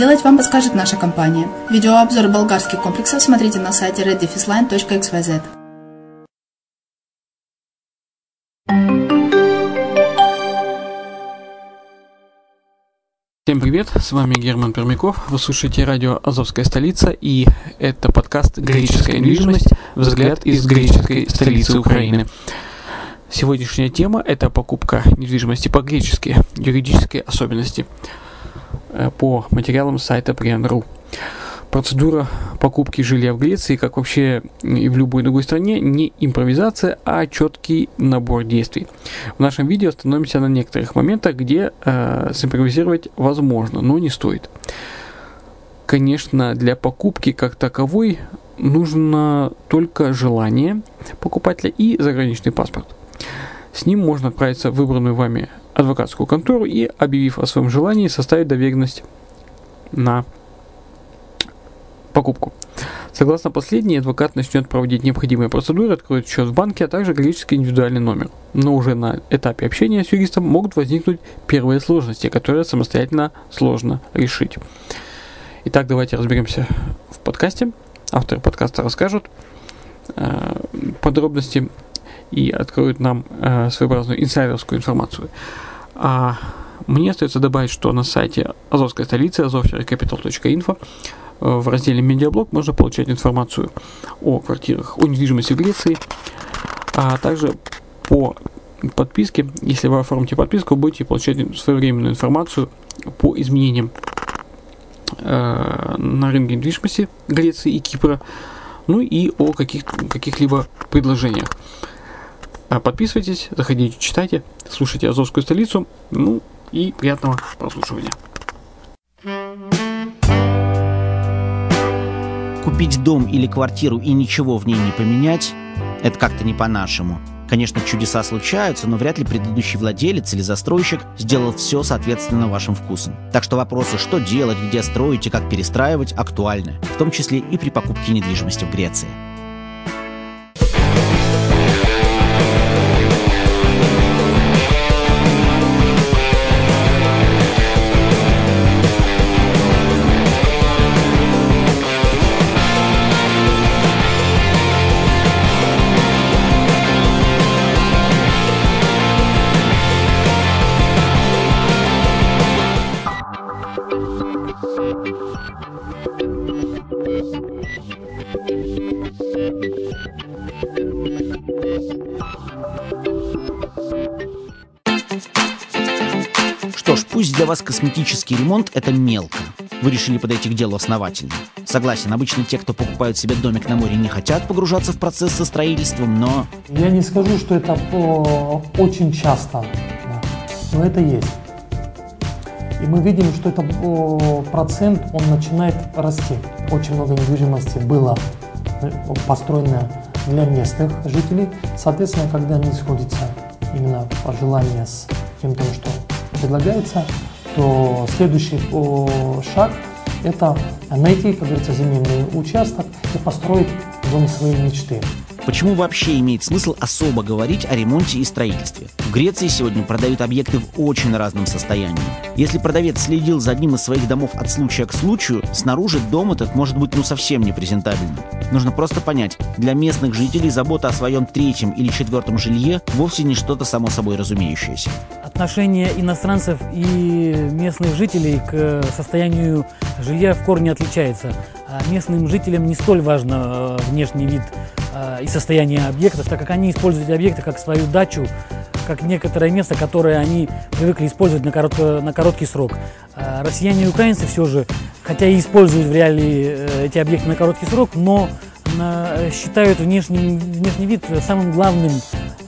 вам подскажет наша компания. Видеообзор болгарских комплексов смотрите на сайте reddefisline.xyz. Всем привет, с вами Герман Пермяков, вы слушаете радио «Азовская столица» и это подкаст «Греческая недвижимость. Взгляд из греческой столицы Украины». Сегодняшняя тема – это покупка недвижимости по-гречески, юридические особенности по материалам сайта Prian.ru. Процедура покупки жилья в Греции, как вообще и в любой другой стране, не импровизация, а четкий набор действий. В нашем видео остановимся на некоторых моментах, где э, симпровизировать возможно, но не стоит. Конечно, для покупки как таковой нужно только желание покупателя и заграничный паспорт. С ним можно отправиться в выбранную вами адвокатскую контору и, объявив о своем желании, составить доверенность на покупку. Согласно последней, адвокат начнет проводить необходимые процедуры, откроет счет в банке, а также греческий индивидуальный номер. Но уже на этапе общения с юристом могут возникнуть первые сложности, которые самостоятельно сложно решить. Итак, давайте разберемся в подкасте. Авторы подкаста расскажут э, подробности и откроют нам э, своеобразную инсайдерскую информацию. А мне остается добавить, что на сайте Азовской столицы azov-capital.info э, в разделе «Медиаблог» можно получать информацию о квартирах, о недвижимости в Греции, а также по подписке, если вы оформите подписку, будете получать своевременную информацию по изменениям э, на рынке недвижимости Греции и Кипра, ну и о каких, каких-либо предложениях. А подписывайтесь, заходите, читайте, слушайте Азовскую столицу. Ну и приятного прослушивания. Купить дом или квартиру и ничего в ней не поменять – это как-то не по-нашему. Конечно, чудеса случаются, но вряд ли предыдущий владелец или застройщик сделал все соответственно вашим вкусам. Так что вопросы, что делать, где строить и как перестраивать, актуальны, в том числе и при покупке недвижимости в Греции. Вас косметический ремонт – это мелко. Вы решили подойти к делу основательно. Согласен, обычно те, кто покупают себе домик на море, не хотят погружаться в процесс со строительством, но... Я не скажу, что это о, очень часто, но это есть. И мы видим, что это о, процент, он начинает расти. Очень много недвижимости было э, построено для местных жителей. Соответственно, когда они сходятся именно пожелания с тем, что предлагается, то следующий шаг – это найти, как говорится, земельный участок и построить дом своей мечты. Почему вообще имеет смысл особо говорить о ремонте и строительстве? Греции сегодня продают объекты в очень разном состоянии. Если продавец следил за одним из своих домов от случая к случаю, снаружи дом этот может быть ну совсем непрезентабельным. Нужно просто понять, для местных жителей забота о своем третьем или четвертом жилье вовсе не что-то само собой разумеющееся. Отношение иностранцев и местных жителей к состоянию жилья в корне отличается. А местным жителям не столь важно э, внешний вид э, и состояние объектов, так как они используют объекты как свою дачу, как некоторое место, которое они привыкли использовать на, коротко, на короткий срок. А россияне и украинцы все же, хотя и используют в реалии э, эти объекты на короткий срок, но на, считают внешний, внешний вид самым главным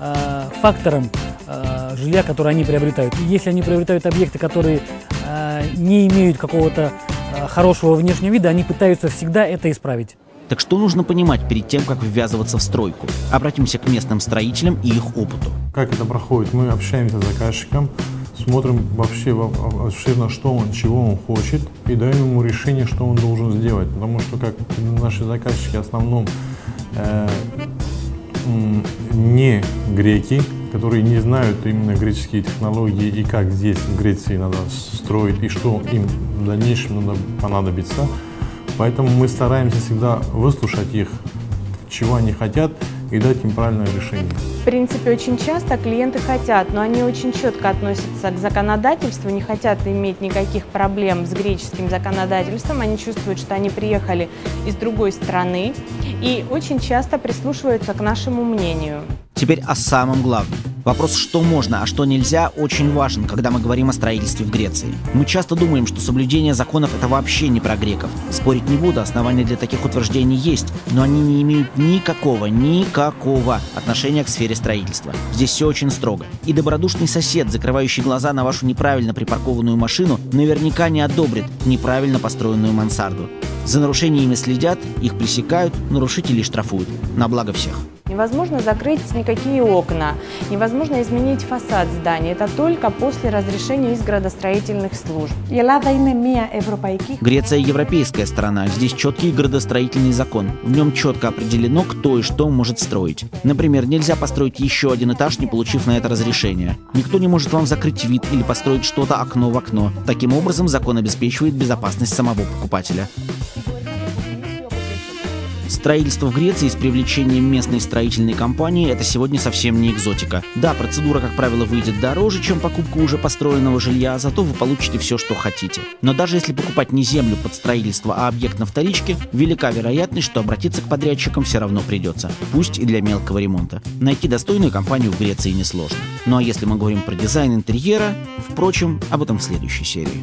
э, фактором э, жилья, которое они приобретают. И если они приобретают объекты, которые э, не имеют какого-то э, хорошего внешнего вида, они пытаются всегда это исправить. Так что нужно понимать перед тем, как ввязываться в стройку? Обратимся к местным строителям и их опыту. Как это проходит? Мы общаемся с заказчиком, смотрим вообще обширно, что он, чего он хочет, и даем ему решение, что он должен сделать. Потому что как наши заказчики в основном э, не греки, которые не знают именно греческие технологии и как здесь в Греции надо строить и что им в дальнейшем надо понадобиться. Поэтому мы стараемся всегда выслушать их, чего они хотят, и дать им правильное решение. В принципе, очень часто клиенты хотят, но они очень четко относятся к законодательству, не хотят иметь никаких проблем с греческим законодательством. Они чувствуют, что они приехали из другой страны и очень часто прислушиваются к нашему мнению. Теперь о самом главном. Вопрос, что можно, а что нельзя, очень важен, когда мы говорим о строительстве в Греции. Мы часто думаем, что соблюдение законов – это вообще не про греков. Спорить не буду, основания для таких утверждений есть, но они не имеют никакого, никакого отношения к сфере строительства. Здесь все очень строго. И добродушный сосед, закрывающий глаза на вашу неправильно припаркованную машину, наверняка не одобрит неправильно построенную мансарду. За нарушениями следят, их пресекают, нарушителей штрафуют. На благо всех. Невозможно закрыть никакие окна, невозможно изменить фасад здания. Это только после разрешения из градостроительных служб. Греция – европейская страна. Здесь четкий градостроительный закон. В нем четко определено, кто и что может строить. Например, нельзя построить еще один этаж, не получив на это разрешение. Никто не может вам закрыть вид или построить что-то окно в окно. Таким образом, закон обеспечивает безопасность самого покупателя. Строительство в Греции с привлечением местной строительной компании – это сегодня совсем не экзотика. Да, процедура, как правило, выйдет дороже, чем покупка уже построенного жилья, зато вы получите все, что хотите. Но даже если покупать не землю под строительство, а объект на вторичке, велика вероятность, что обратиться к подрядчикам все равно придется, пусть и для мелкого ремонта. Найти достойную компанию в Греции несложно. Ну а если мы говорим про дизайн интерьера, впрочем, об этом в следующей серии.